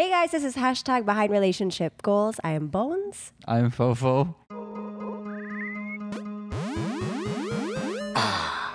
Hey guys, this is hashtag behind relationship goals. I am Bones. I'm Fofo. Ah.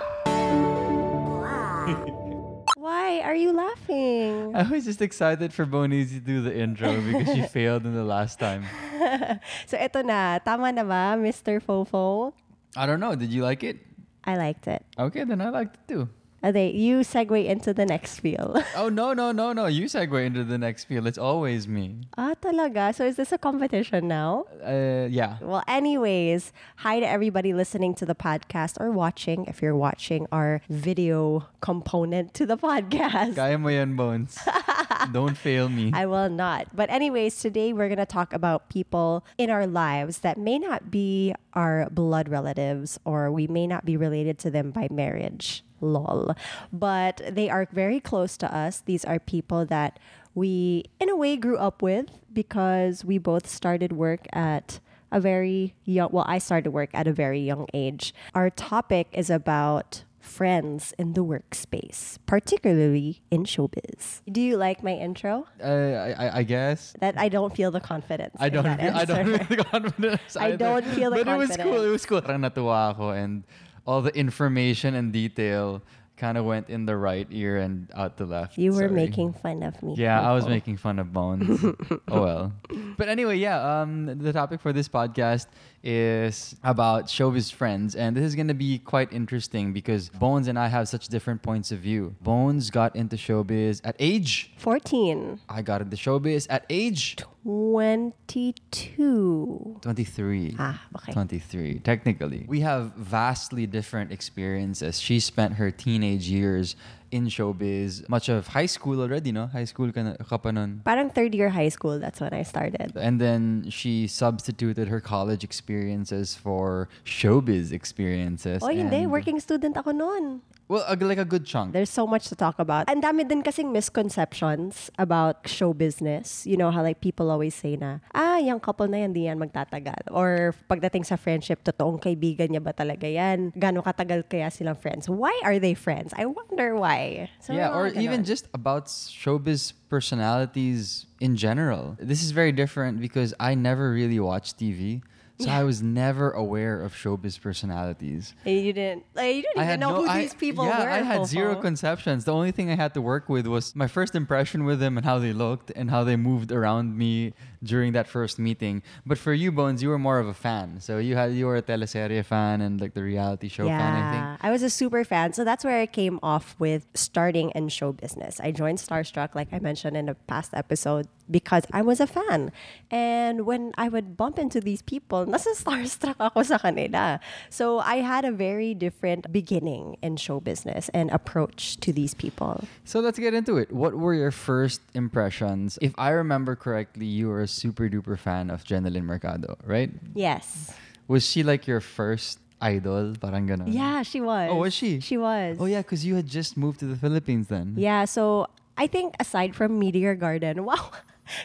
Why are you laughing? I was just excited for Bonnie to do the intro because she failed in the last time. so ito na, tama na ba, Mr. Fofo? I don't know. Did you like it? I liked it. Okay, then I liked it too. Okay, you segue into the next field. Oh no no no no! You segue into the next field. It's always me. ah, talaga? So is this a competition now? Uh, yeah. Well, anyways, hi to everybody listening to the podcast or watching if you're watching our video component to the podcast. Kaya mo yan, Bones. Don't fail me. I will not. But, anyways, today we're going to talk about people in our lives that may not be our blood relatives or we may not be related to them by marriage. Lol. But they are very close to us. These are people that we, in a way, grew up with because we both started work at a very young, well, I started work at a very young age. Our topic is about friends in the workspace, particularly in showbiz. Do you like my intro? Uh, I, I- I guess. That I don't feel the confidence. I don't. Feel, I don't feel the confidence. I either. don't feel the But it was cool. It was cool. Natuwa ako and all the information and detail kind of went in the right ear and out the left. You were Sorry. making fun of me. Yeah, I was making fun of Bones. oh well. But anyway, yeah, um the topic for this podcast is about showbiz friends and this is going to be quite interesting because Bones and I have such different points of view. Bones got into showbiz at age 14, I got into showbiz at age 22. 23. Ah, okay. 23, technically. We have vastly different experiences. She spent her teenage years in showbiz, much of high school already, no? High school ka, na, ka pa nun. Parang third year high school, that's when I started. And then she substituted her college experiences for showbiz experiences. Oh, hindi. Working student ako noon. Well, a- like a good chunk. There's so much to talk about. And dami din kasing misconceptions about show business. You know how like people always say na, ah, yung couple na yan, di yan magtatagal. Or pagdating sa friendship, totoong kaibigan niya ba talaga yan? Gano'ng katagal kaya silang friends? Why are they friends? I wonder why. So, yeah, or mga even just about showbiz personalities in general. This is very different because I never really watched TV. So I was never aware of showbiz personalities. You didn't, like, you didn't I even know no, who I, these people yeah, were. I had zero conceptions. The only thing I had to work with was my first impression with them and how they looked and how they moved around me during that first meeting. But for you, Bones, you were more of a fan. So you had you were a teleserie fan and like the reality show fan, I think. I was a super fan. So that's where I came off with starting in show business. I joined Starstruck, like I mentioned in a past episode, because I was a fan. And when I would bump into these people, nasa starstruck ako sa kanila. So I had a very different beginning in show business and approach to these people. So let's get into it. What were your first impressions? If I remember correctly, you were a super duper fan of Jennylyn Mercado, right? Yes. Was she like your first idol? Parang ganon. Yeah, she was. Oh, was she? She was. Oh yeah, because you had just moved to the Philippines then. Yeah, so I think aside from Meteor Garden, wow,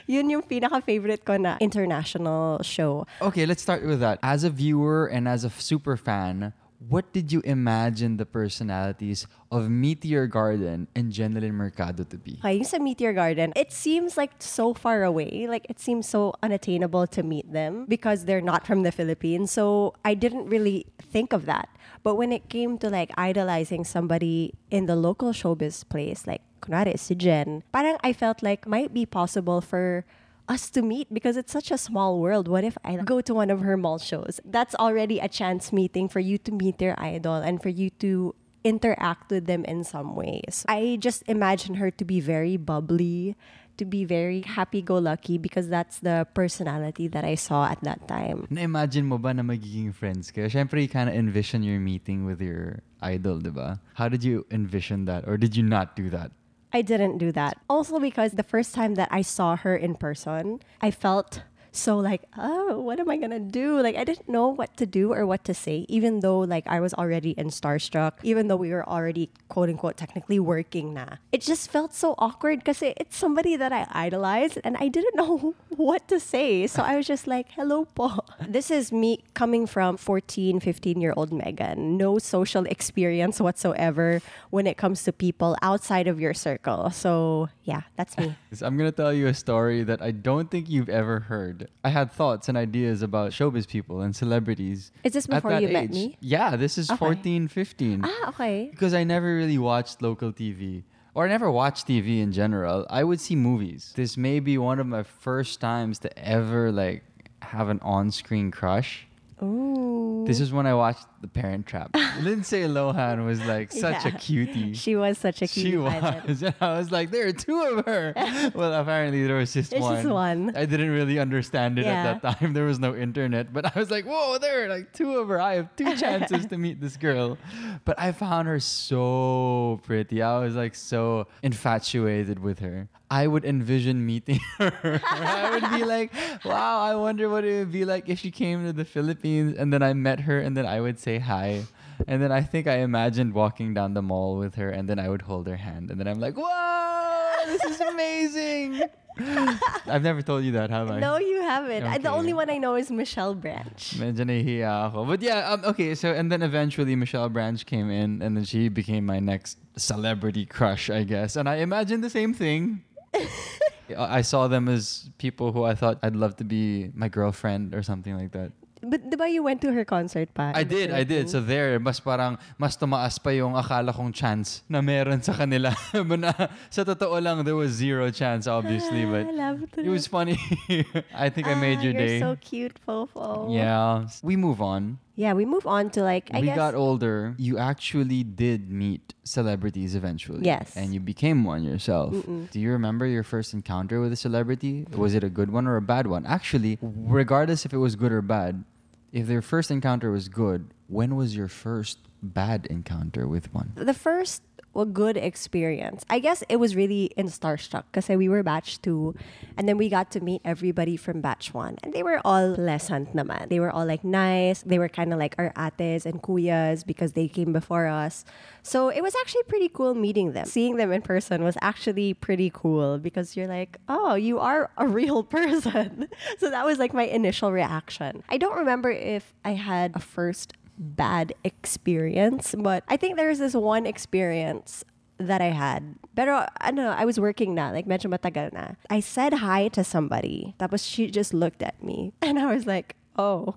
yun yung pinaka-favorite ko na international show. Okay, let's start with that. As a viewer and as a super fan, what did you imagine the personalities of Meteor Garden and Jennylyn Mercado to be? Okay, sa Meteor Garden, it seems like so far away. Like it seems so unattainable to meet them because they're not from the Philippines. So I didn't really think of that. But when it came to like idolizing somebody in the local showbiz place, like kunwari si Jen, parang I felt like might be possible for us to meet because it's such a small world. What if I go to one of her mall shows? That's already a chance meeting for you to meet their idol and for you to interact with them in some ways. I just imagine her to be very bubbly, to be very happy-go-lucky because that's the personality that I saw at that time. Na-imagine mo ba na magiging friends kayo? Siyempre, you kind of envision your meeting with your idol, di ba? How did you envision that? Or did you not do that? I didn't do that. Also because the first time that I saw her in person, I felt so like, oh, what am I gonna do? Like I didn't know what to do or what to say, even though like I was already in starstruck, even though we were already quote unquote technically working na. It just felt so awkward because it's somebody that I idolized and I didn't know what to say. So I was just like, hello po. This is me coming from 14, 15 year old Megan. No social experience whatsoever when it comes to people outside of your circle. So yeah, that's me. I'm gonna tell you a story that I don't think you've ever heard. I had thoughts and ideas about showbiz people and celebrities. Is this before you met me? Yeah, this is Okay. 14, 15. Ah, okay. Because I never really watched local TV. Or I never watched TV in general. I would see movies. This may be one of my first times to ever like have an on-screen crush. Ooh. This is when I watched The Parent Trap. Lindsay Lohan was like such a cutie. She was such a cutie. She was. I was like, there are two of her. well, apparently there was just There's one. just one. I didn't really understand it Yeah. at that time. There was no internet. But I was like, whoa, there are like two of her. I have two chances to meet this girl. But I found her so pretty. I was like so infatuated with her. I would envision meeting her. I would be like, wow, I wonder what it would be like if she came to the Philippines and then I met her and then I would say hi. And then I think I imagined walking down the mall with her and then I would hold her hand and then I'm like, whoa, this is amazing. I've never told you that, have I? No, you haven't. I, the only one I know is Michelle Branch. Nahihiya. But yeah, um, okay, so and then eventually Michelle Branch came in and then she became my next celebrity crush, I guess. And I imagined the same thing. I saw them as people who I thought I'd love to be my girlfriend or something like that. But diba you went to her concert pa? I did, I did. So there, mas parang, mas tumaas pa yung akala kong chance na meron sa kanila. But na, sa totoo lang, there was zero chance, obviously. Ah, I But love it was funny. I think I made Ah, your you're day. so cute, Fofo. yeah. We move on. Yeah, we move on to like, I we guess. got older. You actually did meet celebrities eventually. Yes. And you became one yourself. Do you remember your first encounter with a celebrity? Was it a good one or a bad one? Actually, regardless if it was good or bad, if their first encounter was good, when was your first bad encounter with one? the first well, good experience. I guess it was really in Starstruck because we were batch two, and then we got to meet everybody from batch one, and they were all pleasant naman. They were all like nice. They were kind of like our ates and kuyas because they came before us. So it was actually pretty cool meeting them. Seeing them in person was actually pretty cool because you're like, oh, you are a real person. so that was like my initial reaction. I don't remember if I had a first bad experience, but I think there's this one experience that I had. Pero ano, I was working na, like medyo matagal na. I said hi to somebody. Tapos she just looked at me. And I was like, oh,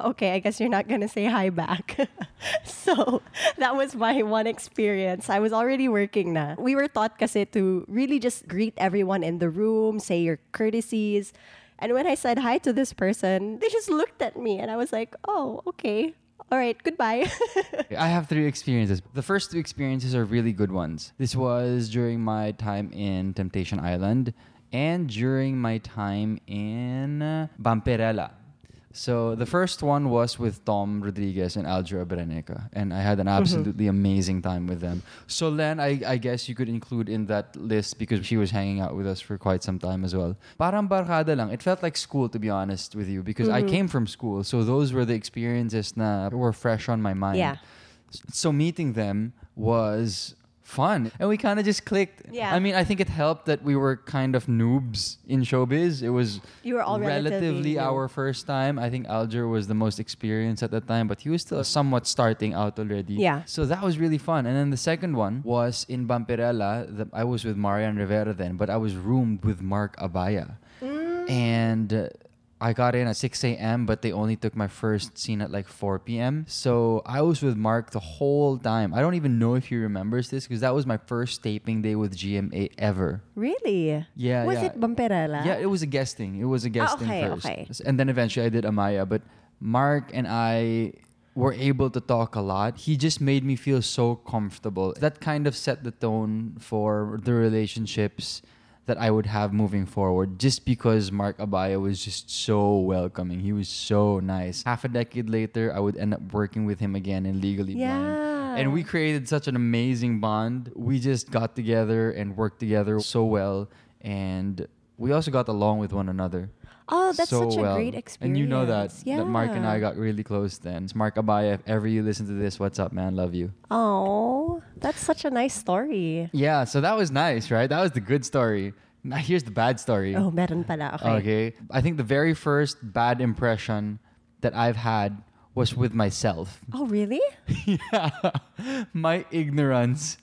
okay, I guess you're not gonna say hi back. so that was my one experience. I was already working na. We were taught kasi to really just greet everyone in the room, say your courtesies. And when I said hi to this person, they just looked at me and I was like, oh, okay. All right, goodbye. I have three experiences. The first two experiences are really good ones. This was during my time in Temptation Island and during my time in Bamperella. So the first one was with Tom Rodriguez and Aljur Abrenica, and I had an mm-hmm. absolutely amazing time with them. So Len, I, I guess you could include in that list because she was hanging out with us for quite some time as well. Parang barkada lang. It felt like school, to be honest with you, because I mm-hmm. came from school. So those were the experiences na were fresh on my mind. Yeah. So meeting them was fun. And we kind of just clicked. Yeah. I mean, I think it helped that we were kind of noobs in showbiz. It was You were all relatively new. our first time. I think Aljur was the most experienced at the time, but he was still somewhat starting out already. Yeah. So that was really fun. And then the second one was in Bamperella. The, I was with Marian Rivera then, but I was roomed with Marc Abaya. Mm. And uh, I got in at 6 a.m., but they only took my first scene at like 4 p.m. So I was with Mark the whole time. I don't even know if he remembers this because that was my first taping day with GMA ever. really? Yeah, Was yeah. it Bamperella? Yeah, it was a guesting. It was a guesting Ah, okay, first. okay. And then eventually I did Amaya. But Mark and I were able to talk a lot. He just made me feel so comfortable. That kind of set the tone for the relationships that I would have moving forward just because Marc Abaya was just so welcoming. He was so nice. Half a decade later, I would end up working with him again in Legally Blind. Yeah. And we created such an amazing bond. We just got together and worked together so well. And we also got along with one another. Oh, that's so such a well. great experience. And you know that, experience. that Mark and I got really close then. It's Marc Abaya, if ever you listen to this, what's up, man? Love you. Oh, that's such a nice story. Yeah, so that was nice, right? That was the good story. Now here's the bad story. Oh, meron pala. Okay. Okay. I think the very first bad impression that I've had was with myself. Oh, really? yeah. My ignorance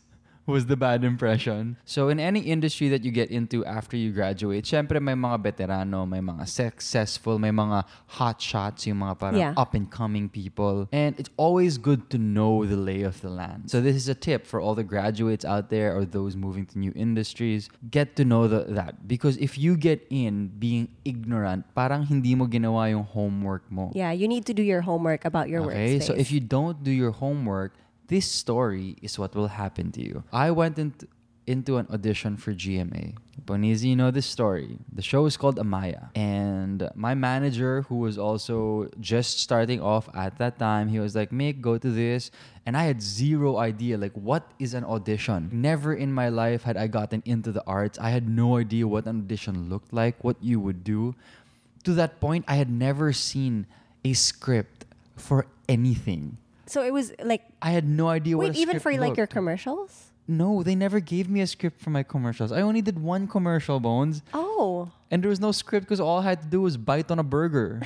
was the bad impression. So in any industry that you get into after you graduate, syempre may mga veterano, may mga successful, may mga hot shots, yung mga parang Yeah. up and coming people. And it's always good to know the lay of the land. So this is a tip for all the graduates out there or those moving to new industries. Get to know the, that. Because if you get in being ignorant, parang hindi mo ginawa yung homework mo. Yeah, you need to do your homework about your work. Okay, workspace. so if you don't do your homework, this story is what will happen to you. I went into into an audition for GMA. Bonizi, you know this story. The show is called Amaya. And my manager, who was also just starting off at that time, he was like, Mick, go to this. And I had zero idea, like, what is an audition? Never in my life had I gotten into the arts. I had no idea what an audition looked like, what you would do. To that point, I had never seen a script for anything. So it was like I had no idea what wait, even for script like your commercials. No, they never gave me a script for my commercials. I only did one commercial, Bones. Oh, And there was no script because all I had to do was bite on a burger.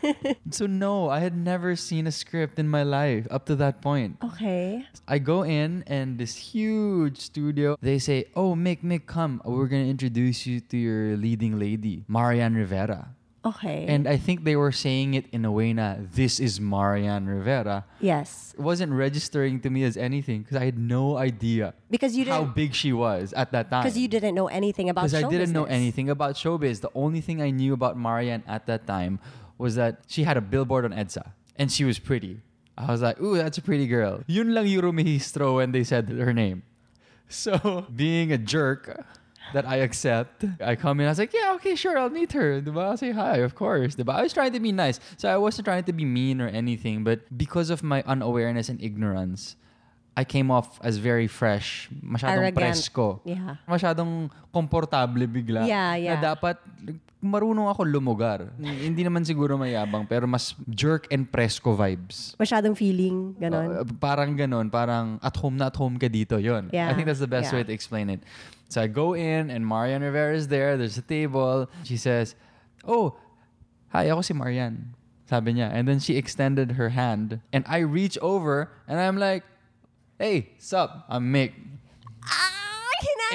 so no, I had never seen a script in my life up to that point. okay. I go in and this huge studio, they say, Oh, Mick, Mick, come. We're going to introduce you to your leading lady, Marian Rivera. Okay. And I think they were saying it in a way na, this is Marian Rivera. yes, It wasn't registering to me as anything because I had no idea because you how didn't how big she was at that time. because you didn't know anything about showbiz. Because I didn't know anything about showbiz. The only thing I knew about Marian at that time was that she had a billboard on EDSA and she was pretty. I was like, ooh, that's a pretty girl. Yun lang yung rumihistro when they said her name. So, being a jerk that I accept, I come in, I was like, yeah, okay, sure, I'll meet her. Diba? I'll say hi, of course. Diba? I was trying to be nice. So, I wasn't trying to be mean or anything, but because of my unawareness and ignorance, I came off as very fresh, masyadong Arrogant. presko Yeah. masyadong komportable bigla. Yeah, yeah. Na dapat marunong ako lumugar. Hindi naman siguro mayabang, pero mas jerk and presko vibes. Masyadong feeling, ganon. Uh, parang ganon, parang at home na at home ka dito, yon. Yeah, I think that's the best yeah. way to explain it. So I go in and Marian Rivera is there, there's a table. She says, oh, hi, ako si Marian. Sabi niya. And then she extended her hand and I reach over and I'm like, hey, sup? I'm Mick. ah,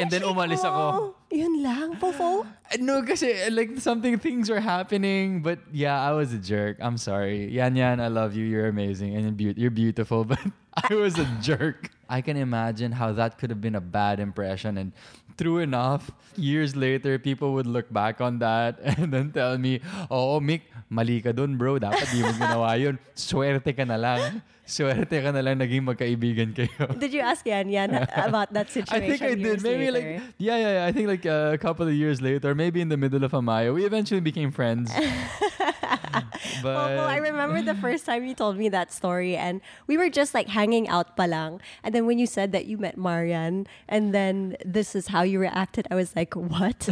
And then hinandshake umalis mo. ako. Yun lang, fofo. Uh, No, kasi uh, like something things were happening, but yeah, I was a jerk. I'm sorry, Yan Yan. I love you. You're amazing and you're, beau- you're beautiful, but I was a jerk. I can imagine how that could have been a bad impression, and true enough, years later, people would look back on that and then tell me, "Oh, Mick, mali ka dun, bro. Dapat di mo ginawa yun. Swerte ka na lang. Swerte ka na lang naging magkaibigan kayo." Did you ask Yan Yan about that situation? I think I did. Maybe later? like yeah, yeah, yeah. I think like uh, a couple of years later, maybe in the middle of Amaya, we eventually became friends. but Popo, I remember the first time you told me that story, and we were just like hanging out palang. And then when you said that you met Marian, and then this is how you reacted, I was like, what?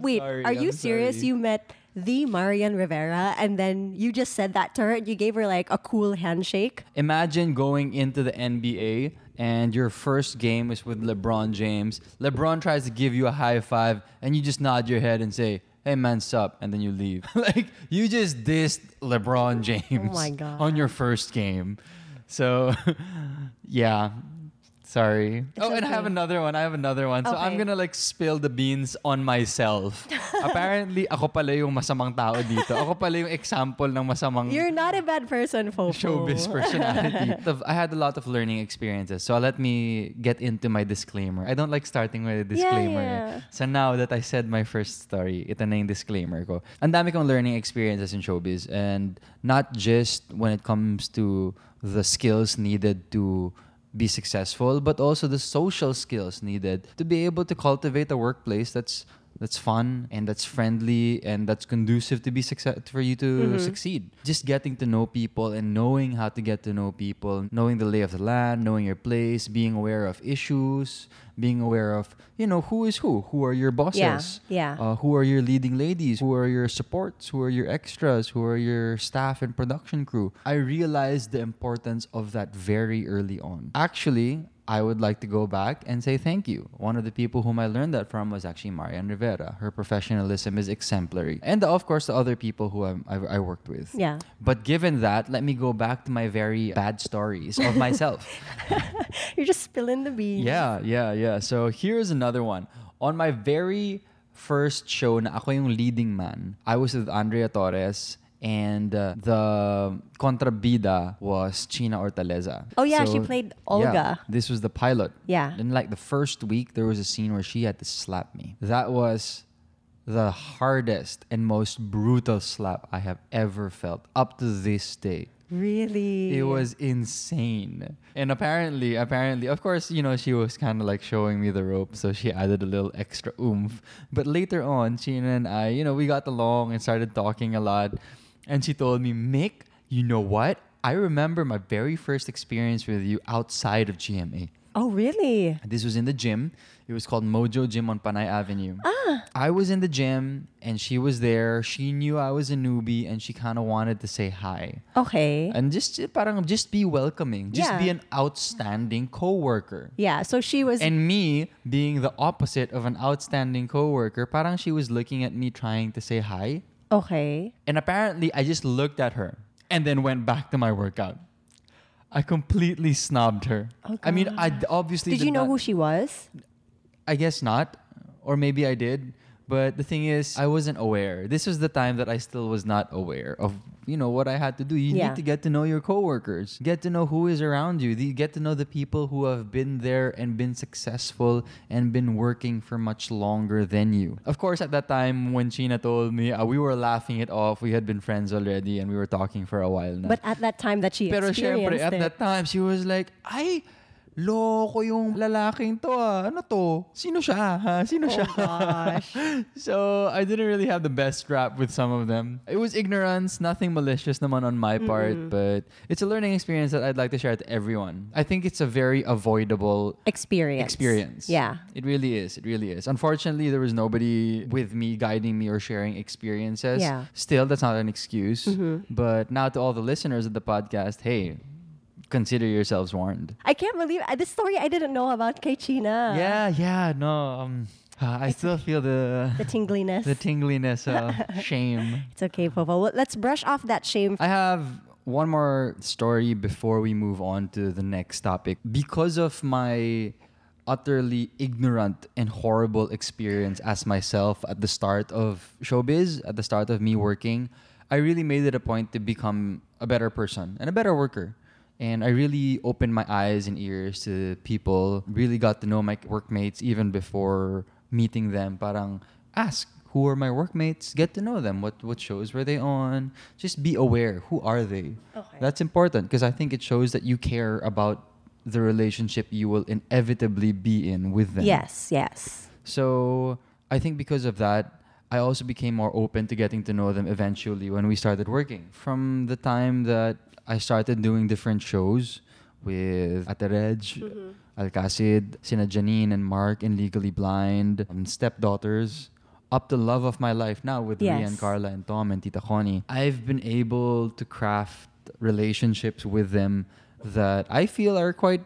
Wait, sorry, are you I'm serious? sorry. You met the Marian Rivera, and then you just said that to her, and you gave her like a cool handshake? imagine going into the NBA and your first game is with LeBron James. LeBron tries to give you a high five, and you just nod your head and say. Hey man, sup? And then you leave. like you just dissed LeBron oh James my God. on your first game. So, yeah. Sorry. oh, and I have another one. I have another one. So I'm gonna like spill the beans on myself. Apparently, ako pala yung masamang tao dito. Ako pala yung example ng masamang You're not a bad person, Popo. showbiz personality. So, I had a lot of learning experiences. So let me get into my disclaimer. I don't like starting with a disclaimer. eh. yeah. So now that I said my first story, ito na yung disclaimer ko. Ang dami kong learning experiences in showbiz and not just when it comes to the skills needed to be successful, but also the social skills needed to be able to cultivate a workplace that's that's fun and that's friendly and that's conducive to be success for you to Mm-hmm. succeed. Just getting to know people and knowing how to get to know people, knowing the lay of the land, knowing your place, being aware of issues, being aware of you know who is who, who are your bosses, yeah. Uh, who are your leading ladies, who are your supports, who are your extras, who are your staff and production crew. I realized the importance of that very early on. Actually, I would like to go back and say thank you. One of the people whom I learned that from was actually Marian Rivera. Her professionalism is exemplary. And of course, the other people who I'm, I, I worked with. Yeah. But given that, let me go back to my very bad stories of myself. You're just spilling the beans. Yeah, yeah, yeah. So here's another one. On my very first show na ako yung leading man, I was with Andrea Torres and uh, the contrabida was Chynna Ortaleza. Oh, yeah, she So, played yeah, Olga. this was the pilot. Yeah. And like the first week, there was a scene where she had to slap me. That was the hardest and most brutal slap I have ever felt up to this day. Really? It was insane. And apparently, apparently, of course, you know, she was kind of like showing me the rope, so she added a little extra oomph. But later on, Chynna and I, you know, we got along and started talking a lot. And she told me, Mick, you know what? I remember my very first experience with you outside of GMA. Oh, really? This was in the gym. It was called Mojo Gym on Panay Avenue. Ah. I was in the gym and she was there. She knew I was a newbie and she kind of wanted to say hi. Okay. And just parang just be welcoming. Just Yeah. be an outstanding coworker. yeah. So she was. And me being the opposite of an outstanding coworker, parang she was looking at me trying to say hi. Okay. And apparently I just looked at her and then went back to my workout. I completely snubbed her. Oh, I mean, I d- obviously Did you know not- who she was? I guess not, or maybe I did. But the thing is, I wasn't aware. This was the time that I still was not aware of, you know, what I had to do. You Yeah. need to get to know your coworkers, get to know who is around you, you get to know the people who have been there and been successful and been working for much longer than you. Of course, at that time when Chynna told me, uh, we were laughing it off. We had been friends already and we were talking for a while now. But at that time that she Pero syempre, experienced at that time, she was like, ay, loko yung lalaking to ah. Ano to? Sino siya? Ha? Sino Oh siya? gosh. so, I didn't really have the best rap with some of them. It was ignorance, nothing malicious naman on my part, but it's a learning experience that I'd like to share to everyone. I think it's a very avoidable experience. experience. Yeah. It really is. It really is. Unfortunately, there was nobody with me guiding me or sharing experiences. Yeah. Still, that's not an excuse. But now to all the listeners of the podcast, hey, consider yourselves warned. I can't believe uh, this story I didn't know about Kay Chynna. yeah, yeah, no. Um, uh, I still feel the The tingliness. the tingliness, of shame. it's okay, Popo. Well, let's brush off that shame. I have one more story before we move on to the next topic. Because of my utterly ignorant and horrible experience as myself at the start of showbiz, at the start of me working, I really made it a point to become a better person and a better worker. And I really opened my eyes and ears to people, really got to know my workmates even before meeting them. Parang ask who are my workmates, get to know them. What what shows were they on? Just be aware. Who are they? Oh, okay. That's important because I think it shows that you care about the relationship you will inevitably be in with them. Yes, yes. So I think because of that, I also became more open to getting to know them eventually when we started working. From the time that I started doing different shows with Ate Reg, Alcasid, Sina Janine and Mark in Legally Blind, um, Stepdaughters, up to Love of My Life now with Yes. Rhian, Carla, and Tom and Tita Connie. I've been able to craft relationships with them that I feel are quite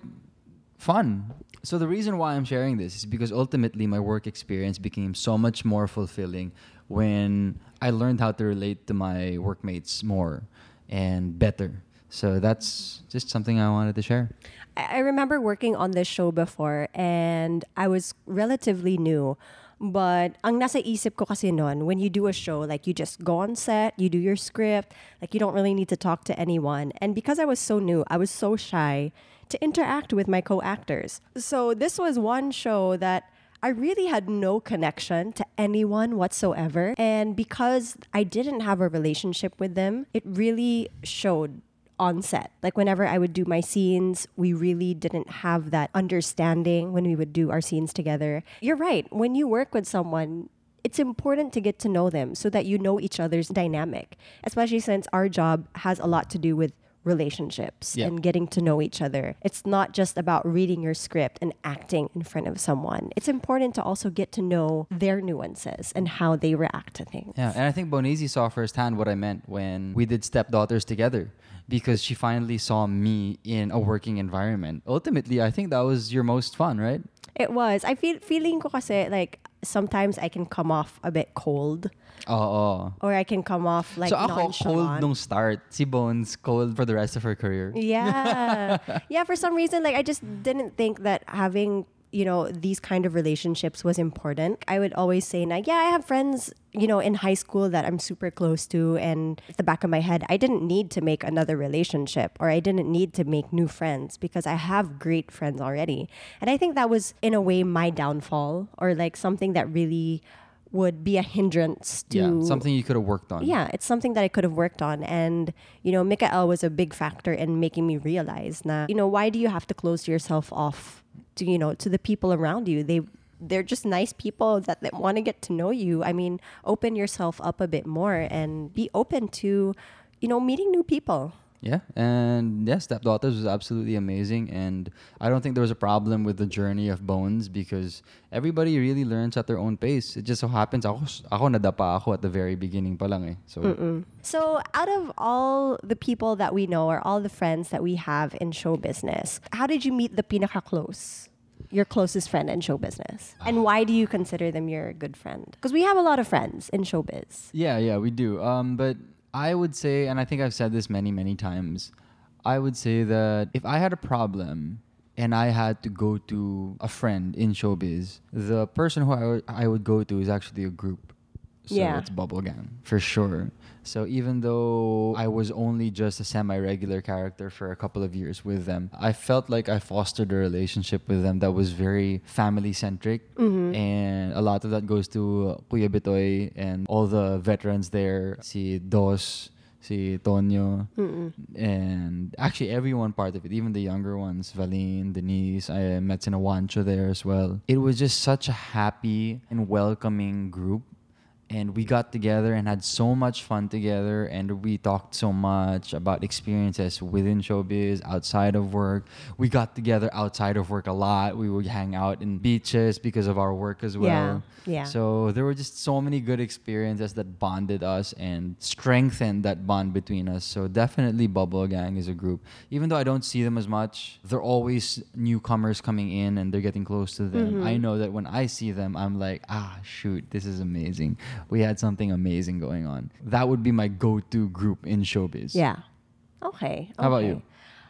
fun. So the reason why I'm sharing this is because ultimately my work experience became so much more fulfilling when I learned how to relate to my workmates more and better. So that's just something I wanted to share. I remember working on this show before and I was relatively new. But ang nasa isip ko kasi noon, when you do a show, like you just go on set, you do your script, like you don't really need to talk to anyone. And because I was so new, I was so shy to interact with my co-actors. So this was one show that I really had no connection to anyone whatsoever. And because I didn't have a relationship with them, it really showed on set. Like whenever I would do my scenes, we really didn't have that understanding when we would do our scenes together. You're right. When you work with someone, it's important to get to know them so that you know each other's dynamic, especially since our job has a lot to do with relationships Yeah. and getting to know each other. It's not just about reading your script and acting in front of someone. It's important to also get to know their nuances and how they react to things. Yeah, and I think Bonizi saw firsthand what I meant when we did Stepdaughters together because she finally saw me in a working environment. Ultimately, I think that was your most fun, right? It was. I feel feeling ko kasi like sometimes I can come off a bit cold Oo. or I can come off like so ako, cold nonchalant. nung start. Si Bones, cold for the rest of her career. Yeah. yeah, for some reason like I just didn't think that having you know these kind of relationships was important. I would always say like, yeah, I have friends, you know, in high school that I'm super close to and at the back of my head, I didn't need to make another relationship or I didn't need to make new friends because I have great friends already. And I think that was in a way my downfall or like something that really would be a hindrance to Yeah, something you could have worked on. yeah, it's something that I could have worked on. And, you know, Mikael was a big factor in making me realize na, you know, why do you have to close yourself off to, you know, to the people around you? They they're just nice people that, that want to get to know you. I mean, open yourself up a bit more and be open to, you know, meeting new people. Yeah, and yeah, Stepdaughters was absolutely amazing, and I don't think there was a problem with the journey of Bones because everybody really learns at their own pace. It just so happens ako, ako nadapa ako at the very beginning pa lang eh. So So, out of all the people that we know or all the friends that we have in show business, how did you meet the pinaka close? Your closest friend in show business. And why do you consider them your good friend? Because we have a lot of friends in showbiz. yeah, yeah, we do. Um, but I would say, and I think I've said this many, many times, I would say that if I had a problem and I had to go to a friend in showbiz, the person who I would- I would go to is actually a group. So Yeah. it's Bubble Gang for sure. So even though I was only just a semi-regular character for a couple of years with them, I felt like I fostered a relationship with them that was very family-centric, mm-hmm. and a lot of that goes to Kuya Bitoy and all the veterans there, si Dos, si Tonyo, and actually everyone part of it, even the younger ones, Valeen, Denise, I met Sinawancho there as well. It was just such a happy and welcoming group and we got together and had so much fun together and we talked so much about experiences within showbiz outside of work. We got together outside of work a lot. We would hang out in beaches because of our work as well. Yeah, yeah. so there were just so many good experiences that bonded us and strengthened that bond between us. So definitely bubble gang is a group. Even though i don't see them as much they're always newcomers coming in and they're getting close to them. Mm-hmm. i know that when i see them i'm like ah shoot this is amazing we had something amazing going on that would be my go-to group in showbiz Yeah. Okay. How about you?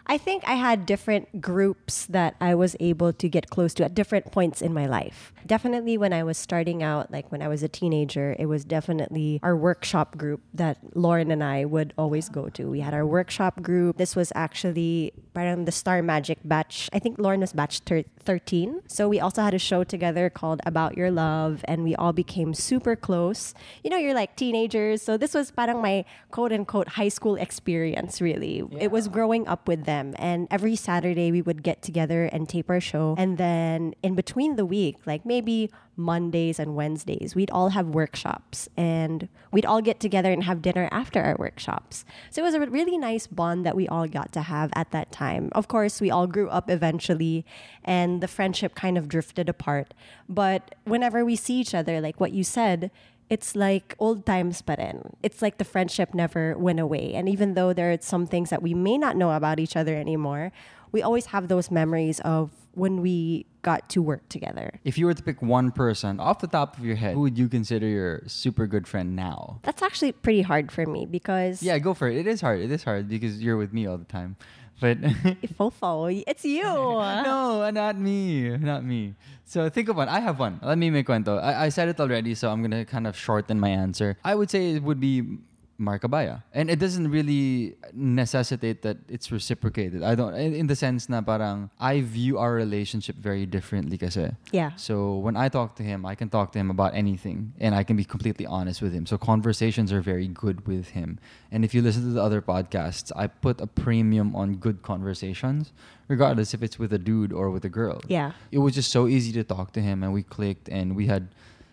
I think I had different groups that I was able to get close to at different points in my life. Definitely when I was starting out, like when I was a teenager, it was definitely our workshop group that Lauren and I would always go to. We had our workshop group. This was actually parang the Star Magic batch. I think Lauren was batch thir- 13. So we also had a show together called About Your Love and we all became super close. You know, you're like teenagers. So this was parang my quote unquote high school experience, really. It was growing up with them. And every Saturday we would get together and tape our show. And then in between the week, like maybe Mondays and Wednesdays, we'd all have workshops and we'd all get together and have dinner after our workshops. So it was a really nice bond that we all got to have at that time. Of course, we all grew up eventually and the friendship kind of drifted apart. But whenever we see each other, like what you said, it's like old times pa rin. It's like the friendship never went away. And even though there are some things that we may not know about each other anymore, we always have those memories of when we got to work together. if you were to pick one person off the top of your head who would you consider your super good friend now That's actually pretty hard for me because yeah go for it it is hard it is hard because you're with me all the time but Fofo, it's you. no, not me. Not me. So think of one. I have one. Let me make one though. I, I said it already, so I'm gonna kind of shorten my answer. I would say it would be Marc Abaya. And it doesn't really necessitate that it's reciprocated. I don't in, in the sense na parang I view our relationship very differently kasi. Yeah. So when I talk to him, I can talk to him about anything and I can be completely honest with him. So conversations are very good with him. And if you listen to the other podcasts, I put a premium on good conversations, regardless if it's with a dude or with a girl. Yeah. It was just so easy to talk to him and we clicked and we had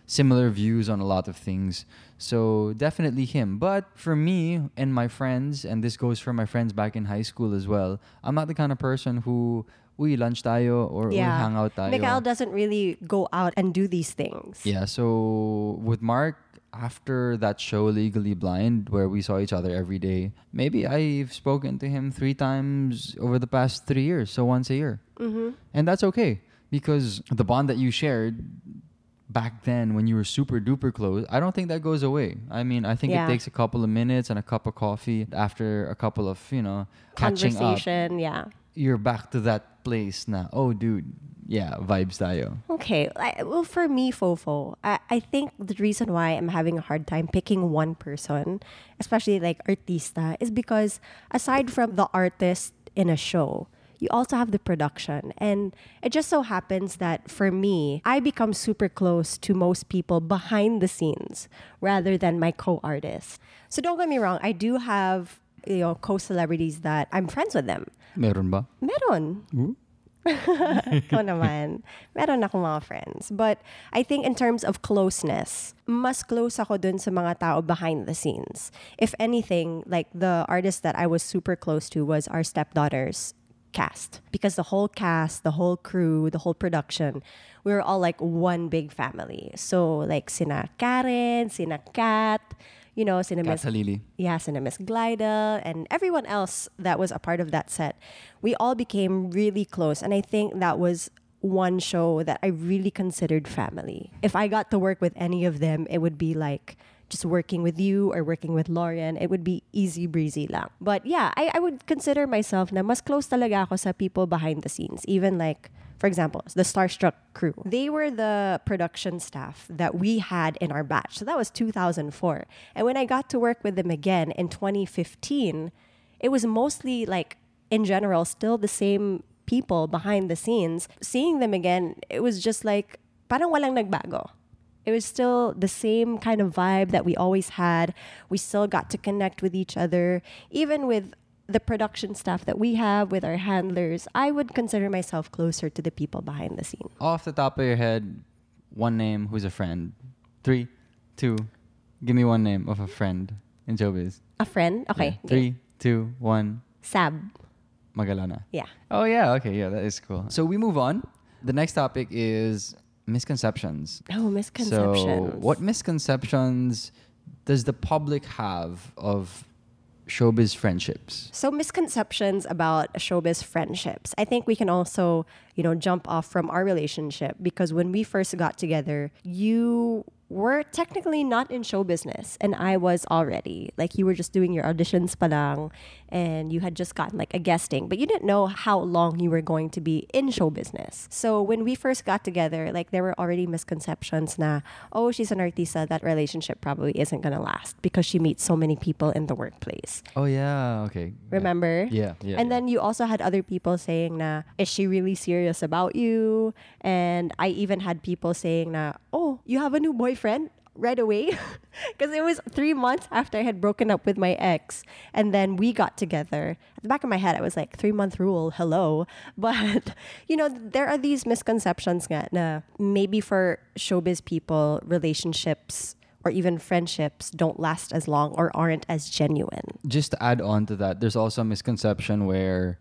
similar views on a lot of things. So definitely him. But for me and my friends, and this goes for my friends back in high school as well, I'm not the kind of person who uy, lunch tayo or uy, hang out tayo. Mikael doesn't really go out and do these things. Yeah, so with Mark, after that show Legally Blind, where we saw each other every day, maybe I've spoken to him three times over the past three years, so once a year. Mm-hmm. And that's okay because the bond that you shared back then when you were super duper close, I don't think that goes away. I mean, I think Yeah. it takes a couple of minutes and a cup of coffee after a couple of, you know, catching up. Conversation, yeah. You're back to that place now. Oh, dude. Yeah, vibes tayo. Okay. I, well, for me, Fofo, I, I think the reason why I'm having a hard time picking one person, especially like artista, is because aside from the artist in a show, you also have the production. And it just so happens that for me, I become super close to most people behind the scenes rather than my co artists. So don't get me wrong, I do have you know co-celebrities that I'm friends with them. Meron ba? Meron. Ikaw naman. Meron ako mga friends. But I think in terms of closeness, mas close ako dun sa mga tao behind the scenes. If anything, like the artist that I was super close to was our stepdaughter's cast. Because the whole cast, the whole crew, the whole production, we were all like one big family. So like sina Karen, sina Kat, you know, sina Kat Miss Halili. Yes, and Miss Glida and everyone else that was a part of that set, we all became really close. And I think that was one show that I really considered family. If I got to work with any of them, it would be like just working with you or working with Lauren. It would be easy breezy lang. But yeah, I, I would consider myself na mas close talaga ako sa people behind the scenes. Even like, for example, the Starstruck crew. They were the production staff that we had in our batch. So that was 2004. And when I got to work with them again in 2015, it was mostly like, in general, still the same people behind the scenes. Seeing them again, it was just like, parang walang nagbago. It was still the same kind of vibe that we always had. We still got to connect with each other, even with the production staff that we have with our handlers. I would consider myself closer to the people behind the scene. Off the top of your head, one name who's a friend. Three, two, give me one name of a friend in showbiz. A friend? Okay. Yeah. Three, two, one. Sab. Magalana. Yeah. Oh yeah, okay, yeah, that is cool. So we move on. The next topic is misconceptions. Oh, misconceptions. So, what misconceptions does the public have of showbiz friendships? So misconceptions about showbiz friendships. I think we can also, you know, jump off from our relationship because when we first got together, you were technically not in show business and I was already. Like you were just doing your auditions pa lang and you had just gotten like a guesting, but you didn't know how long you were going to be in show business. So when we first got together, like there were already misconceptions na, oh, she's an artista, that relationship probably isn't gonna last because she meets so many people in the workplace. Oh yeah, okay. Remember? Yeah, yeah. And yeah. then you also had other people saying na, is she really serious about you? And I even had people saying na, oh, you have a new boyfriend right away? Because it was three months after I had broken up with my ex. And then we got together. At the back of my head, I was like, three month rule, hello. But, you know, there are these misconceptions nga na uh, maybe for showbiz people, relationships or even friendships don't last as long or aren't as genuine. just to add on to that, there's also a misconception where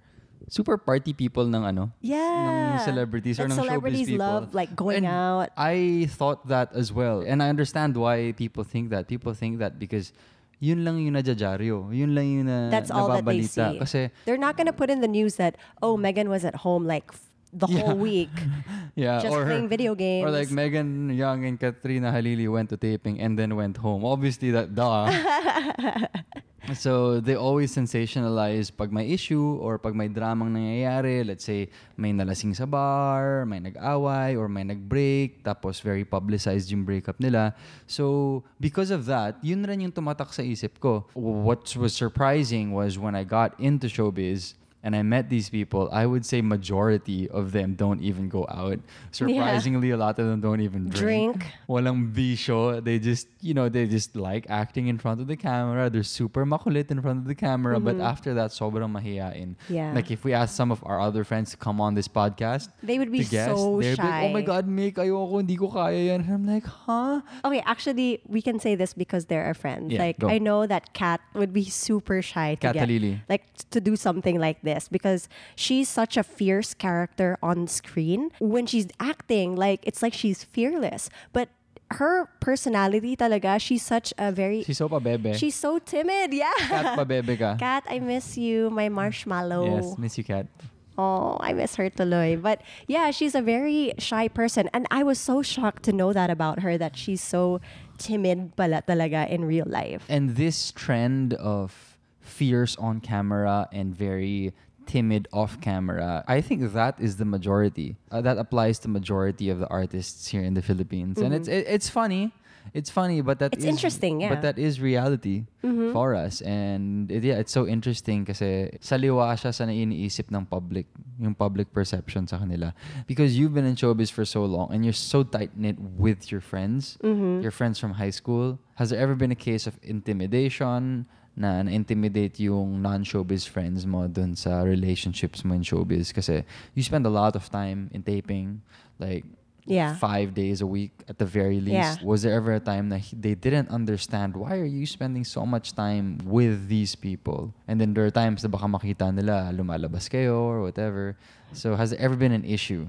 super party people ng ano, Yeah. ng celebrities or ng celebrities showbiz people. love like going And out. I thought that as well. And I understand why people think that. People think that because yun lang yung najajaryo. Yun lang yung na, That's all that they see. Kasi, They're not gonna put in the news that oh Megan was at home like the Yeah. whole week yeah, just or playing video games. Or like Megan Young and Katrina Halili went to taping and then went home. Obviously, that duh. so they always sensationalize pag may issue or pag may dramang nangyayari. Let's say may nalasing sa bar, may nag-away or may nag-break, tapos very publicized yung breakup nila. So because of that, yun rin yung tumatak sa isip ko. What was surprising was when I got into showbiz, and I met these people, I would say majority of them don't even go out. Surprisingly, a lot of them don't even drink. Drink. Walang bisyo. They just, you know, they just like acting in front of the camera. They're super makulit in front of the camera. But after that, sobrang mahiyain. Mm-hmm. Yeah. Like if we ask some of our other friends to come on this podcast, They would be guest, so they'd be like, oh my shy. God, Mick, ayoko, hindi ko kaya yan. And I'm like, huh? Okay, actually, we can say this because they're our friends. Yeah, like go. I know that Kat would be super shy to Kat get Halili. like to do something like this because she's such a fierce character on screen. When she's acting, like it's like she's fearless, but her personality talaga, she's such a very She's so pabebe. she's so timid. Yeah. Kat pabebe ka. Kat, I miss you, my marshmallow. Yes, miss you, Kat. Oh, I miss her tuloy. But yeah, she's a very shy person. And I was so shocked to know that about her, that she's so timid pala talaga in real life. And this trend of fierce on camera and very timid off camera, I think that is the majority. Uh, that applies to majority of the artists here in the Philippines. And it's it, it's funny. It's funny, but that Mm-hmm. It's is- interesting, yeah. Mm-hmm. But that is reality for us. And it, yeah, it's so interesting kasi saliwa siya sa naiiniisip ng public, yung public perception sa kanila. Because you've been in showbiz for so long and you're so tight-knit with your friends, Mm-hmm. your friends from high school. Has there ever been a case of intimidation na na-intimidate yung non-showbiz friends mo dun sa relationships mo in showbiz? Kasi you spend a lot of time in taping, like Yeah. five days a week at the very least. Yeah. Was there ever a time that they didn't understand why are you spending so much time with these people? And then there are times na baka makita nila lumalabas kayo or whatever. So has there ever been an issue?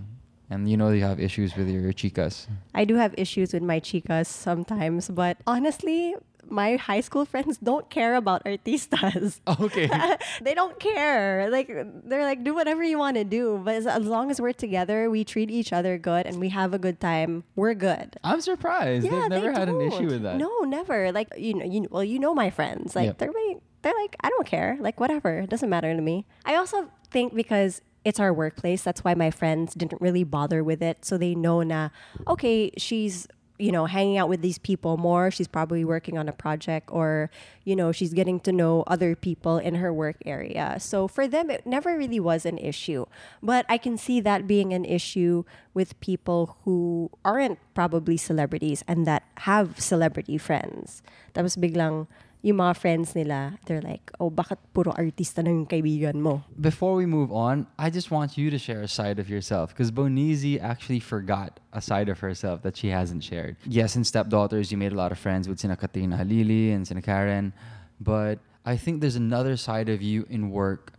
And you know you have issues with your chicas. I do have issues with my chicas sometimes, but honestly, my high school friends don't care about artistas. Okay. they don't care. Like they're like, do whatever you want to do. But as, as long as we're together, we treat each other good and we have a good time, we're good. I'm surprised. Yeah, They've never they had an issue with that. No, never. Like you know, you well, you know my friends. Like Yep. they're really, they're like, I don't care. Like whatever, it doesn't matter to me. I also think because it's our workplace, that's why my friends didn't really bother with it. So they know na, okay, she's you know hanging out with these people more. She's probably working on a project, or you know she's getting to know other people in her work area. So for them, it never really was an issue. But I can see that being an issue with people who aren't probably celebrities and that have celebrity friends. Tapos biglang yung mga friends nila, they're like, oh, bakit puro artista na yung kaibigan mo? Before we move on, I just want you to share a side of yourself because Bonizi actually forgot a side of herself that she hasn't shared. Yes, in Stepdaughters, you made a lot of friends with Sina Katrina Halili and Sina Karen, but I think there's another side of you in work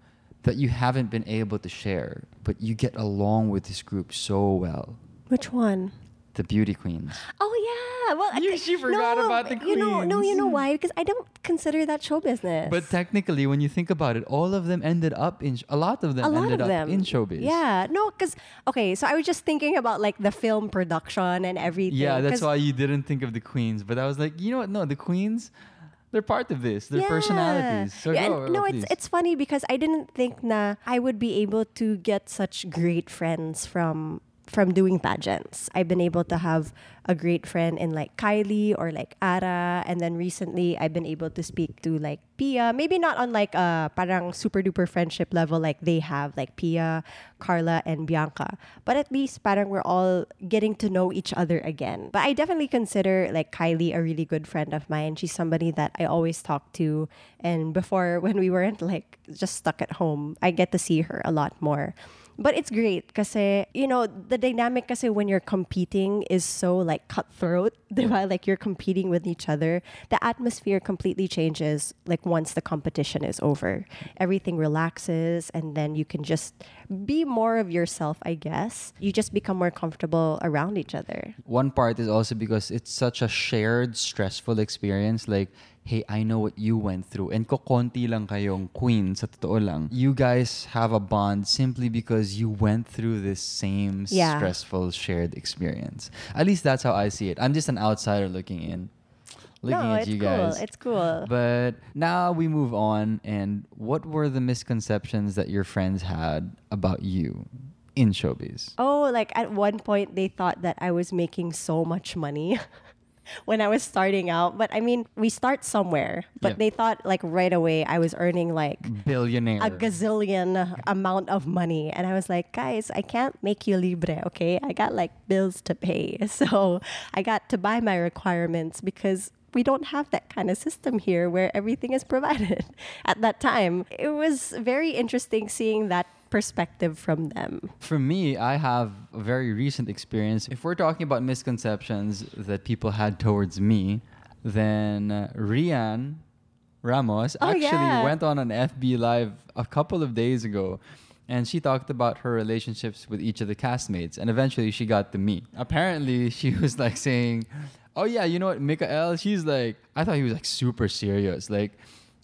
that you haven't been able to share, but you get along with this group so well. Which one? The Beauty Queens. Oh yeah. Well, You- think- she forgot no, about the You know, no, you know why? Because I don't consider that show business. But technically, when you think about it, all of them ended up in, sh- a lot of them a lot ended of up them in showbiz. Yeah, no, because okay, so I was just thinking about like the film production and everything. Yeah, that's why you didn't think of the queens. But I was like, you know what? No, the queens, they're part of this. They're personalities. So Yeah, go, no, please. it's it's funny because I didn't think na I would be able to get such great friends from from doing pageants. I've been able to have a great friend in like Kylie or like Ara, and then recently I've been able to speak to like Pia. Maybe not on like a parang super duper friendship level like they have, like Pia, Carla, and Bianca. But at least parang we're all getting to know each other again. But I definitely consider like Kylie a really good friend of mine. She's somebody that I always talk to. And before, when we weren't like just stuck at home, I get to see her a lot more. But it's great kasi, you know, the dynamic kasi when you're competing is so like cutthroat, diba? Like you're competing with each other. The atmosphere completely changes like once the competition is over. Everything relaxes and then you can just be more of yourself, I guess. You just become more comfortable around each other. One part is also because it's such a shared stressful experience. Like, hey, I know what you went through. And kokonti lang kayong queen sa totoo lang. You guys have a bond simply because you went through this same Yeah. stressful shared experience. At least that's how I see it. I'm just an outsider looking in. Looking no, at it's you cool. guys. It's cool. But now we move on. And what were the misconceptions that your friends had about you in showbiz? Oh, like at one point they thought that I was making so much money. when I was starting out. But I mean, we start somewhere. But Yeah. they thought like right away I was earning like Billionaire. a gazillion amount of money. And I was like, guys, I can't make you libre, okay? I got like bills to pay. So I got to buy my requirements because we don't have that kind of system here where everything is provided at that time. It was very interesting seeing that perspective from them. For me, I have a very recent experience. If we're talking about misconceptions that people had towards me, then uh, Rhian Ramos Oh, actually yeah. went on an FB Live a couple of days ago. And she talked about her relationships with each of the castmates. And eventually she got to me. Apparently, she was like saying, Oh, yeah, you know what? Mikael, she's like, I thought he was like super serious. Like,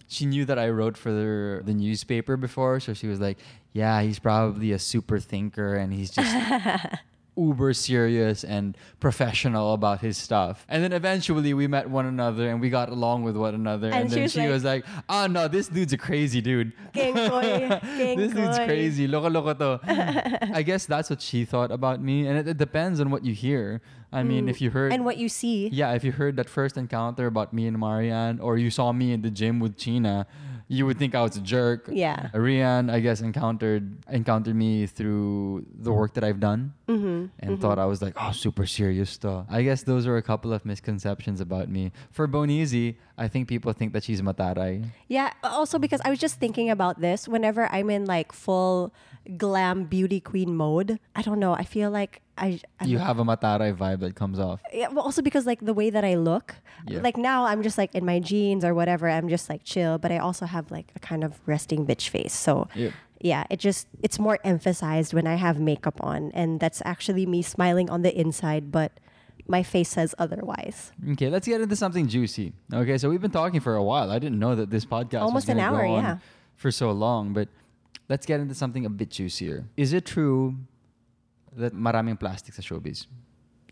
she knew that I wrote for the, the newspaper before, so she was like, "Yeah, he's probably a super thinker, and he's just uber serious and professional about his stuff." And then eventually we met one another and we got along with one another. And And, she then was she like- was like, "Oh no, this dude's a crazy dude. This dude's kengkoy." crazy. Loko loko to." I guess that's what she thought about me, and it, it depends on what you hear. I mean, if you heard Mm. And what you see. yeah, if you heard that first encounter about me and Marian, or you saw me in the gym with Chynna, you would think I was a jerk. Yeah. Rhian, I guess, encountered encountered me through the work that I've done, Mm-hmm. and thought I was like, oh, super serious stuff. I guess those are a couple of misconceptions about me. For Bonizi, I think people think that she's mataray. Yeah, also because I was just thinking about this whenever I'm in like full glam beauty queen mode. I don't know. I feel like I. I You have a mataray vibe that comes off. yeah, well, also because like the way that I look, Yeah. like now I'm just like in my jeans or whatever. I'm just like chill, but I also have like a kind of resting bitch face. So Yep. yeah, it just it's more emphasized when I have makeup on, and that's actually me smiling on the inside, but my face says otherwise. Okay, let's get into something juicy. Okay, so we've been talking for a while. I didn't know that this podcast Almost was an hour, yeah. for so long, but let's get into something a bit juicier. Is it true that maraming plastic sa showbiz?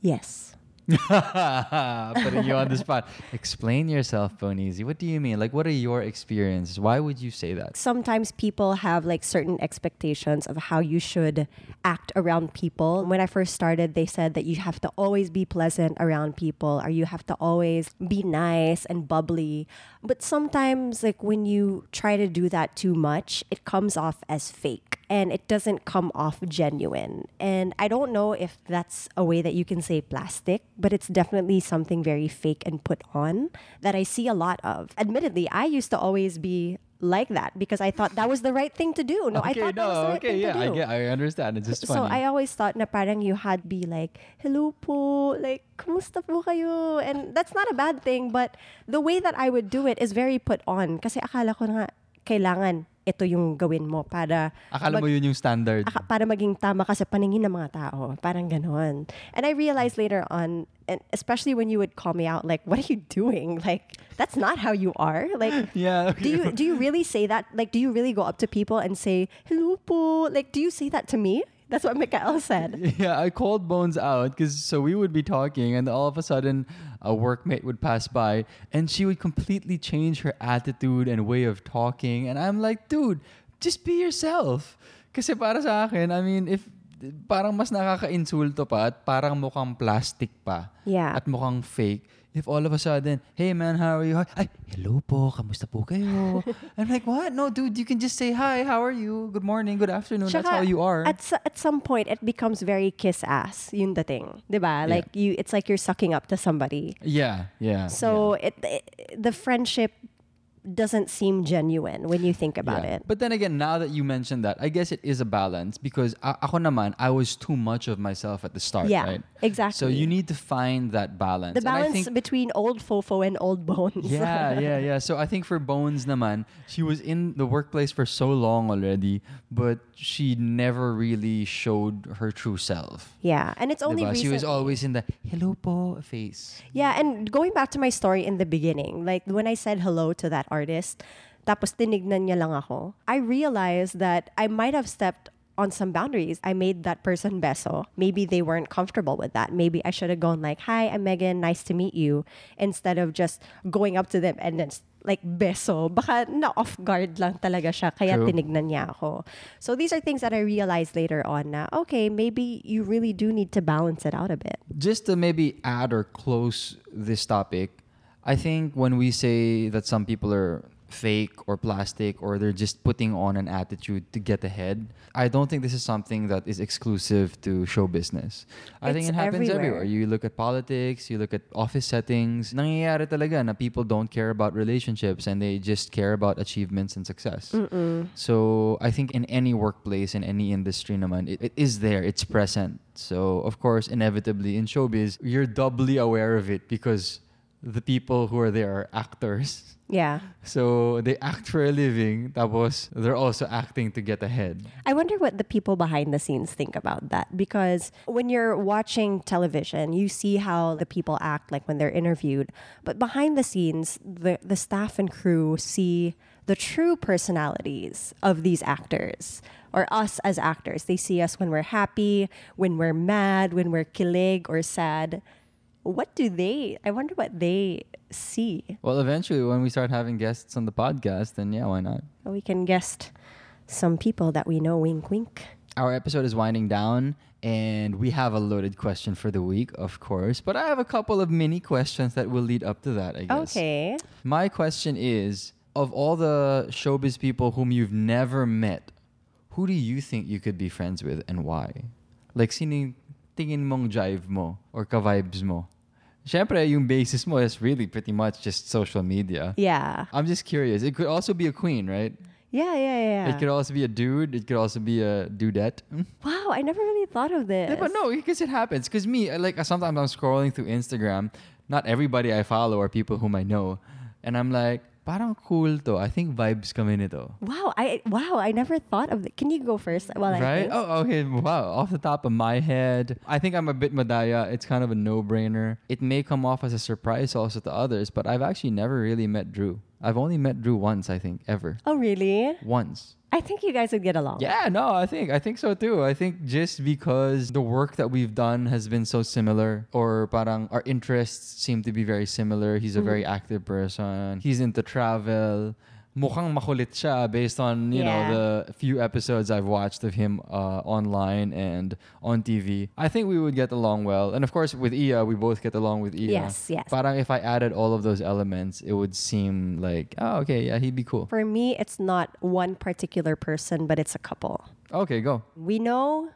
Yes. Putting you on the spot. Explain yourself, Bonizi. What do you mean? Like, what are your experiences? Why would you say that? sometimes people have like certain expectations of how you should act around people. When I first started, they said that you have to always be pleasant around people or you have to always be nice and bubbly. But sometimes like when you try to do that too much, it comes off as fake and it doesn't come off genuine. And I don't know if that's a way that you can say plastic, but it's definitely something very fake and put on that I see a lot of. Admittedly, I used to always be like that because I thought that was the right thing to do. No, I okay, thought that was the right okay, thing yeah, to do. I get, I understand. It's just funny. So I always thought na parang you had be like, hello po, like, kumusta po kayo? And that's not a bad thing, but the way that I would do it is very put on. Kasi akala ko na kailangan ito yung gawin mo para Akala mag- mo yun yung standard. aka- para maging tama ka sa paningin ng mga tao. Parang ganon. And I realized later on, and especially when you would call me out, like, what are you doing? Like, that's not how you are. Like, yeah. do you do you really say that? Like, do you really go up to people and say, hello po? Like, do you say that to me? That's what Mikael said. Yeah, I called Bones out because so we would be talking, and all of a sudden, a workmate would pass by, and she would completely change her attitude and way of talking, and I'm like, dude, just be yourself. Kasi para sa akin, I mean, if parang mas nakaka-insulto pa at parang mukhang plastic pa Yeah. at mukhang fake. If all of a sudden, hey man, how are you? Ay, hello po, kamusta po kayo? I'm like, what? No, dude, you can just say hi, how are you? Good morning, good afternoon. That's Tsaka, how you are. At, at some point, it becomes very kiss ass. Yun the thing. Diba? Like, you, it's like you're sucking up to somebody. yeah, yeah. So it, it the friendship doesn't seem genuine when you think about Yeah. it. But then again, now that you mentioned that, I guess it is a balance because ako naman, I was too much of myself at the start, Yeah, right? exactly. So you need to find that balance. the balance think- between old fofo and old bones. yeah, yeah, yeah. So I think for Bones naman, she was in the workplace for so long already, but she never really showed her true self. yeah, and it's only Diba? She was always in the hello po face. Yeah, and going back to my story in the beginning, like when I said hello to that artist, tapos tinignan niya lang ako, I realized that I might have stepped on some boundaries. I made that person beso. Maybe they weren't comfortable with that. Maybe I should have gone like, "Hi, I'm Megan. Nice to meet you," instead of just going up to them and then like beso. Baka na off guard lang talaga siya kaya True. tinignan niya ako. So these are things that I realized later on na okay, maybe you really do need to balance it out a bit. Just to maybe add or close this topic, I think when we say that some people are fake or plastic or they're just putting on an attitude to get ahead, I don't think this is something that is exclusive to show business. I think it happens everywhere. everywhere. You look at politics, you look at office settings, nangyayari talaga na people don't care about relationships and they just care about achievements and success. So I think in any workplace, in any industry naman, it, it is there, it's present. So of course, inevitably in showbiz, you're doubly aware of it because the people who are there are actors. Yeah. So they act for a living, tapos they're also acting to get ahead. I wonder what the people behind the scenes think about that because when you're watching television, you see how the people act like when they're interviewed, but behind the scenes, the the staff and crew see the true personalities of these actors or us as actors. They see us when we're happy, when we're mad, when we're kilig or sad. What do they? I wonder what they see. Well, eventually, when we start having guests on the podcast, then yeah, why not? We can guest some people that we know. Wink, wink. Our episode is winding down, and we have a loaded question for the week, of course. But I have a couple of mini questions that will lead up to that, I guess. Okay. My question is of all the showbiz people whom you've never met, who do you think you could be friends with and why? Like, sino tingin mong jive mo or ka-vibes mo? Siyempre, yung basis mo is really pretty much just social media. Yeah. I'm just curious. It could also be a queen, right? Yeah, yeah, yeah. It could also be a dude. It could also be a dudette. Mm. Wow, I never really thought of this. Yeah, but no, because it happens. Because me, like sometimes I'm scrolling through Instagram. Not everybody I follow are people whom I know, and I'm like, parang cool to. I think vibes kami nito. Wow, I wow, I never thought of it. Can you go first while I right? Oh, okay. Wow. Off the top of my head, I think I'm a bit Madaya. It's kind of a no-brainer. It may come off as a surprise also to others, but I've actually never really met Drew. I've only met Drew once, I think, ever. Oh, really? Once. I think you guys would get along. Yeah, no, I think I think so too. I think just because the work that we've done has been so similar or parang our interests seem to be very similar. He's a mm-hmm. very active person. He's into travel. Mukhang makulit siya based on, you Yeah. know, the few episodes I've watched of him uh, online and on TV. I think we would get along well. And of course with Iya, we both get along with Iya. Yes, yes. Parang if I added all of those elements, it would seem like, oh, okay, yeah, he'd be cool. For me, it's not one particular person, but it's a couple. Okay, go. We know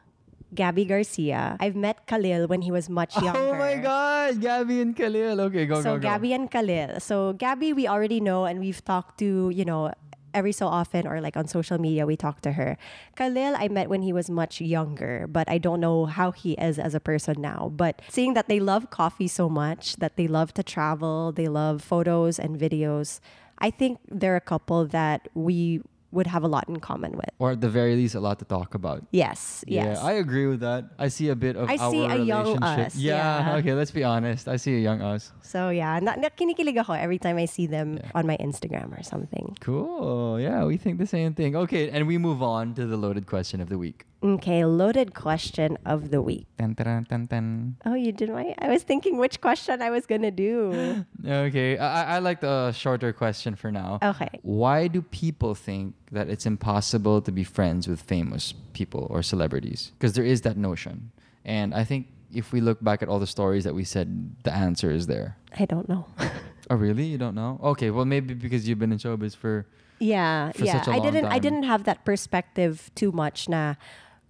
Gabbi Garcia. I've met Khalil when he was much younger. Oh my God, Gabbi and Khalil. Okay, go, so go, go. Gabbi and Khalil. So Gabbi, we already know, and we've talked to you know every so often, or like on social media, we talk to her. Khalil, I met when he was much younger, but I don't know how he is as a person now. But seeing that they love coffee so much, that they love to travel, they love photos and videos. I think they're a couple that we would have a lot in common with. or at the very least, a lot to talk about. Yes, Yeah, yes. I agree with that. I see a bit of I our see a young relationship. us, Yeah, yeah. okay, let's be honest. I see a young us. so yeah, na, na kinikilig ako every time I see them Yeah. on my Instagram or something. Cool. Yeah, we think the same thing. Okay, and we move on to the loaded question of the week. Okay, loaded question of the week. Tan, taran, tan, tan. Oh, you did my. I was thinking which question I was gonna do. Okay, I, I- like the uh, shorter question for now. Okay. Why do people think that it's impossible to be friends with famous people or celebrities? Because there is that notion. And I think if we look back at all the stories that we said, the answer is there. I don't know. Oh, really? You don't know? Okay, well, maybe because you've been in showbiz for. yeah, For yeah. I didn't. I didn't have that perspective too much. Na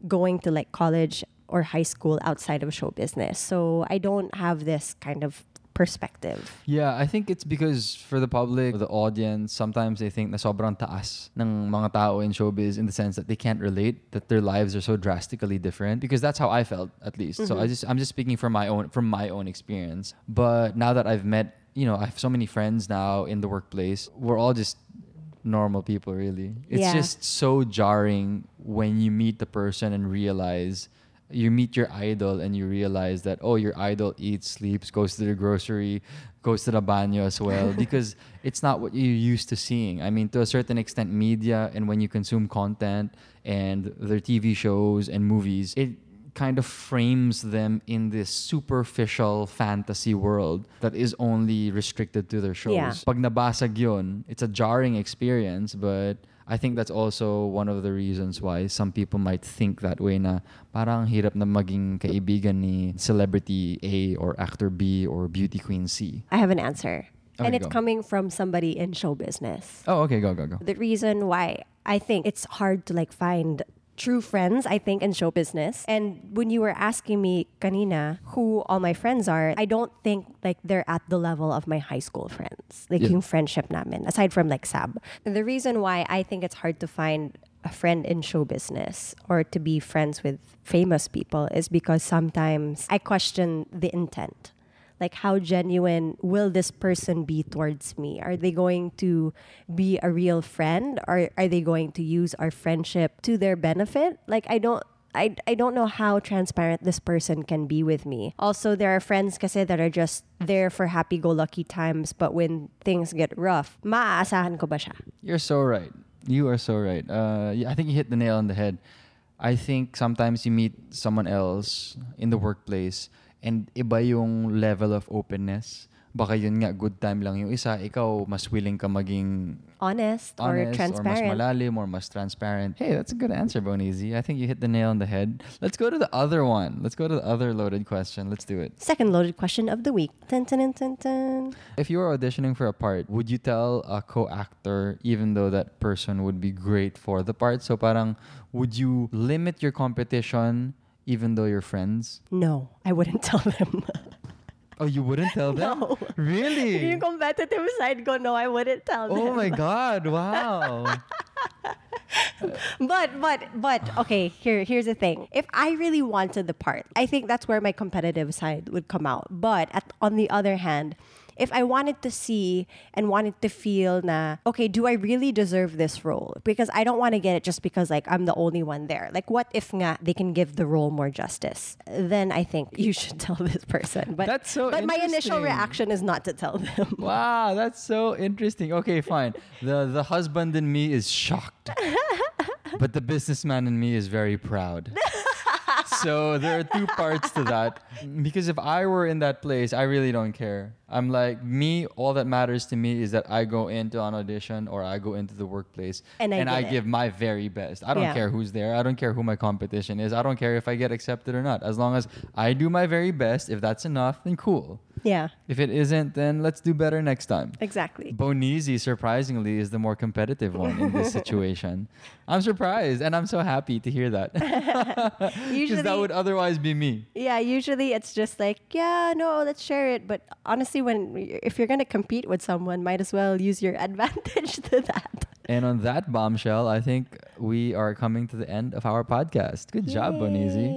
going to like college or high school outside of show business, so I don't have this kind of perspective. Yeah, I think it's because for the public, the audience, sometimes they think na sobrang taas ng mga tao in showbiz in the sense that they can't relate, that their lives are so drastically different. Because that's how I felt, at least. So I mm-hmm. just, I'm just speaking from my own, from my own experience. But now that I've met, you know, I have so many friends now in the workplace. We're all just normal people, really. It's Yeah. just so jarring when you meet the person and realize you meet your idol and you realize that oh your idol eats sleeps goes to the grocery goes to the banyo as well because it's not what you're used to seeing i mean to a certain extent media and when you consume content and their tv shows and movies it kind of frames them in this superficial fantasy world that is only restricted to their shows. Yeah. Pag nabasag yun, it's a jarring experience, but I think that's also one of the reasons why some people might think that way na parang hirap na maging kaibigan ni celebrity A or actor B or beauty queen C. I have an answer. and it's go. coming from somebody in show business. Oh, okay, go, go, go. The reason why I think it's hard to like find true friends, I think, in show business. And when you were asking me, kanina, who all my friends are, I don't think like they're at the level of my high school friends. Like Yeah. yung friendship namin, aside from like Sab. And the reason why I think it's hard to find a friend in show business or to be friends with famous people is because sometimes I question the intent like how genuine will this person be towards me are they going to be a real friend or are they going to use our friendship to their benefit like i don't I, I don't know how transparent this person can be with me. Also, there are friends kasi that are just there for happy-go-lucky times, but when things get rough, maaasahan ko ba siya? You're so right. You are so right. Uh, I think you hit the nail on the head. I think sometimes you meet someone else in the workplace and iba yung level of openness. Baka yun nga, good time lang yung isa. Ikaw, mas willing ka maging Honest, or honest or mas transparent. malalim or mas transparent. Hey, that's a good answer, Bonizi. I think you hit the nail on the head. Let's go to the other one. Let's go to the other loaded question. Let's do it. Second loaded question of the week. Dun, dun, dun, dun, dun. If you were auditioning for a part, would you tell a co-actor even though that person would be great for the part? So parang would you limit your competition even though you're friends? No, I wouldn't tell them. Oh, you wouldn't tell them? No. Really? yung competitive side ko, no, I wouldn't tell oh them. oh my god, wow. but but but okay here here's the thing if i really wanted the part i think that's where my competitive side would come out but at, on the other hand if i wanted to see and wanted to feel na okay do i really deserve this role because i don't want to get it just because like i'm the only one there like what if nga they can give the role more justice then i think you should tell this person but That's so but my initial reaction is not to tell them Wow, that's so interesting. Okay, fine. The the husband in me is shocked. but the businessman in me is very proud. So there are two parts to that. Because if I were in that place, I really don't care. I'm like me, all that matters to me is that I go into an audition or I go into the workplace And I get it. give my very best. I don't Yeah. care who's there. I don't care who my competition is. I don't care if I get accepted or not. As long as I do my very best, if that's enough, then cool. Yeah If it isn't, then let's do better next time. exactly Bonizi, surprisingly, is the more competitive one in this situation. I'm surprised and I'm so happy to hear that. Because that would otherwise be me. Yeah, usually it's just like, yeah, no, let's share it. But honestly, when if you're gonna compete with someone, might as well use your advantage to that. And on that bombshell, I think we are coming to the end of our podcast. Good job, Bonizi.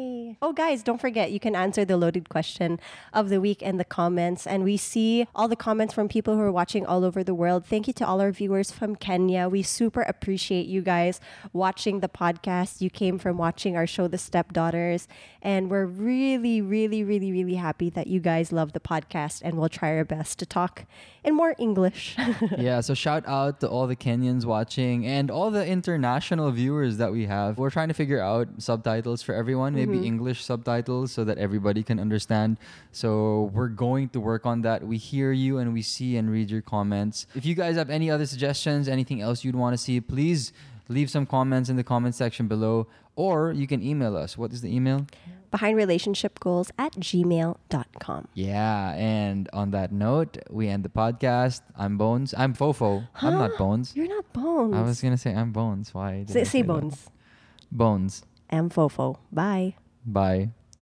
Oh, guys, don't forget, you can answer the loaded question of the week in the comments. And we see all the comments from people who are watching all over the world. Thank you to all our viewers from Kenya. We super appreciate you guys watching the podcast. You came from watching our show, The Stepdaughters. And we're really, really, really, really happy that you guys love the podcast. And we'll try our best to talk in more English. yeah, so shout out to all the Kenyans watching and all the international viewers that we have. We're trying to figure out subtitles for everyone, maybe mm-hmm. English subtitles so that everybody can understand. So we're going to work on that. We hear you and we see and read your comments. If you guys have any other suggestions, anything else you'd want to see, please leave some comments in the comment section below or you can email us. What is the email? Behind relationship goals at gmail.com. Yeah, and on that note, we end the podcast. I'm Bones. I'm Fofo. I'm not Bones. You're not Bones. I was gonna say I'm Bones. Why? say, say that? Bones. Bones. I'm Fofo. Bye. Bye.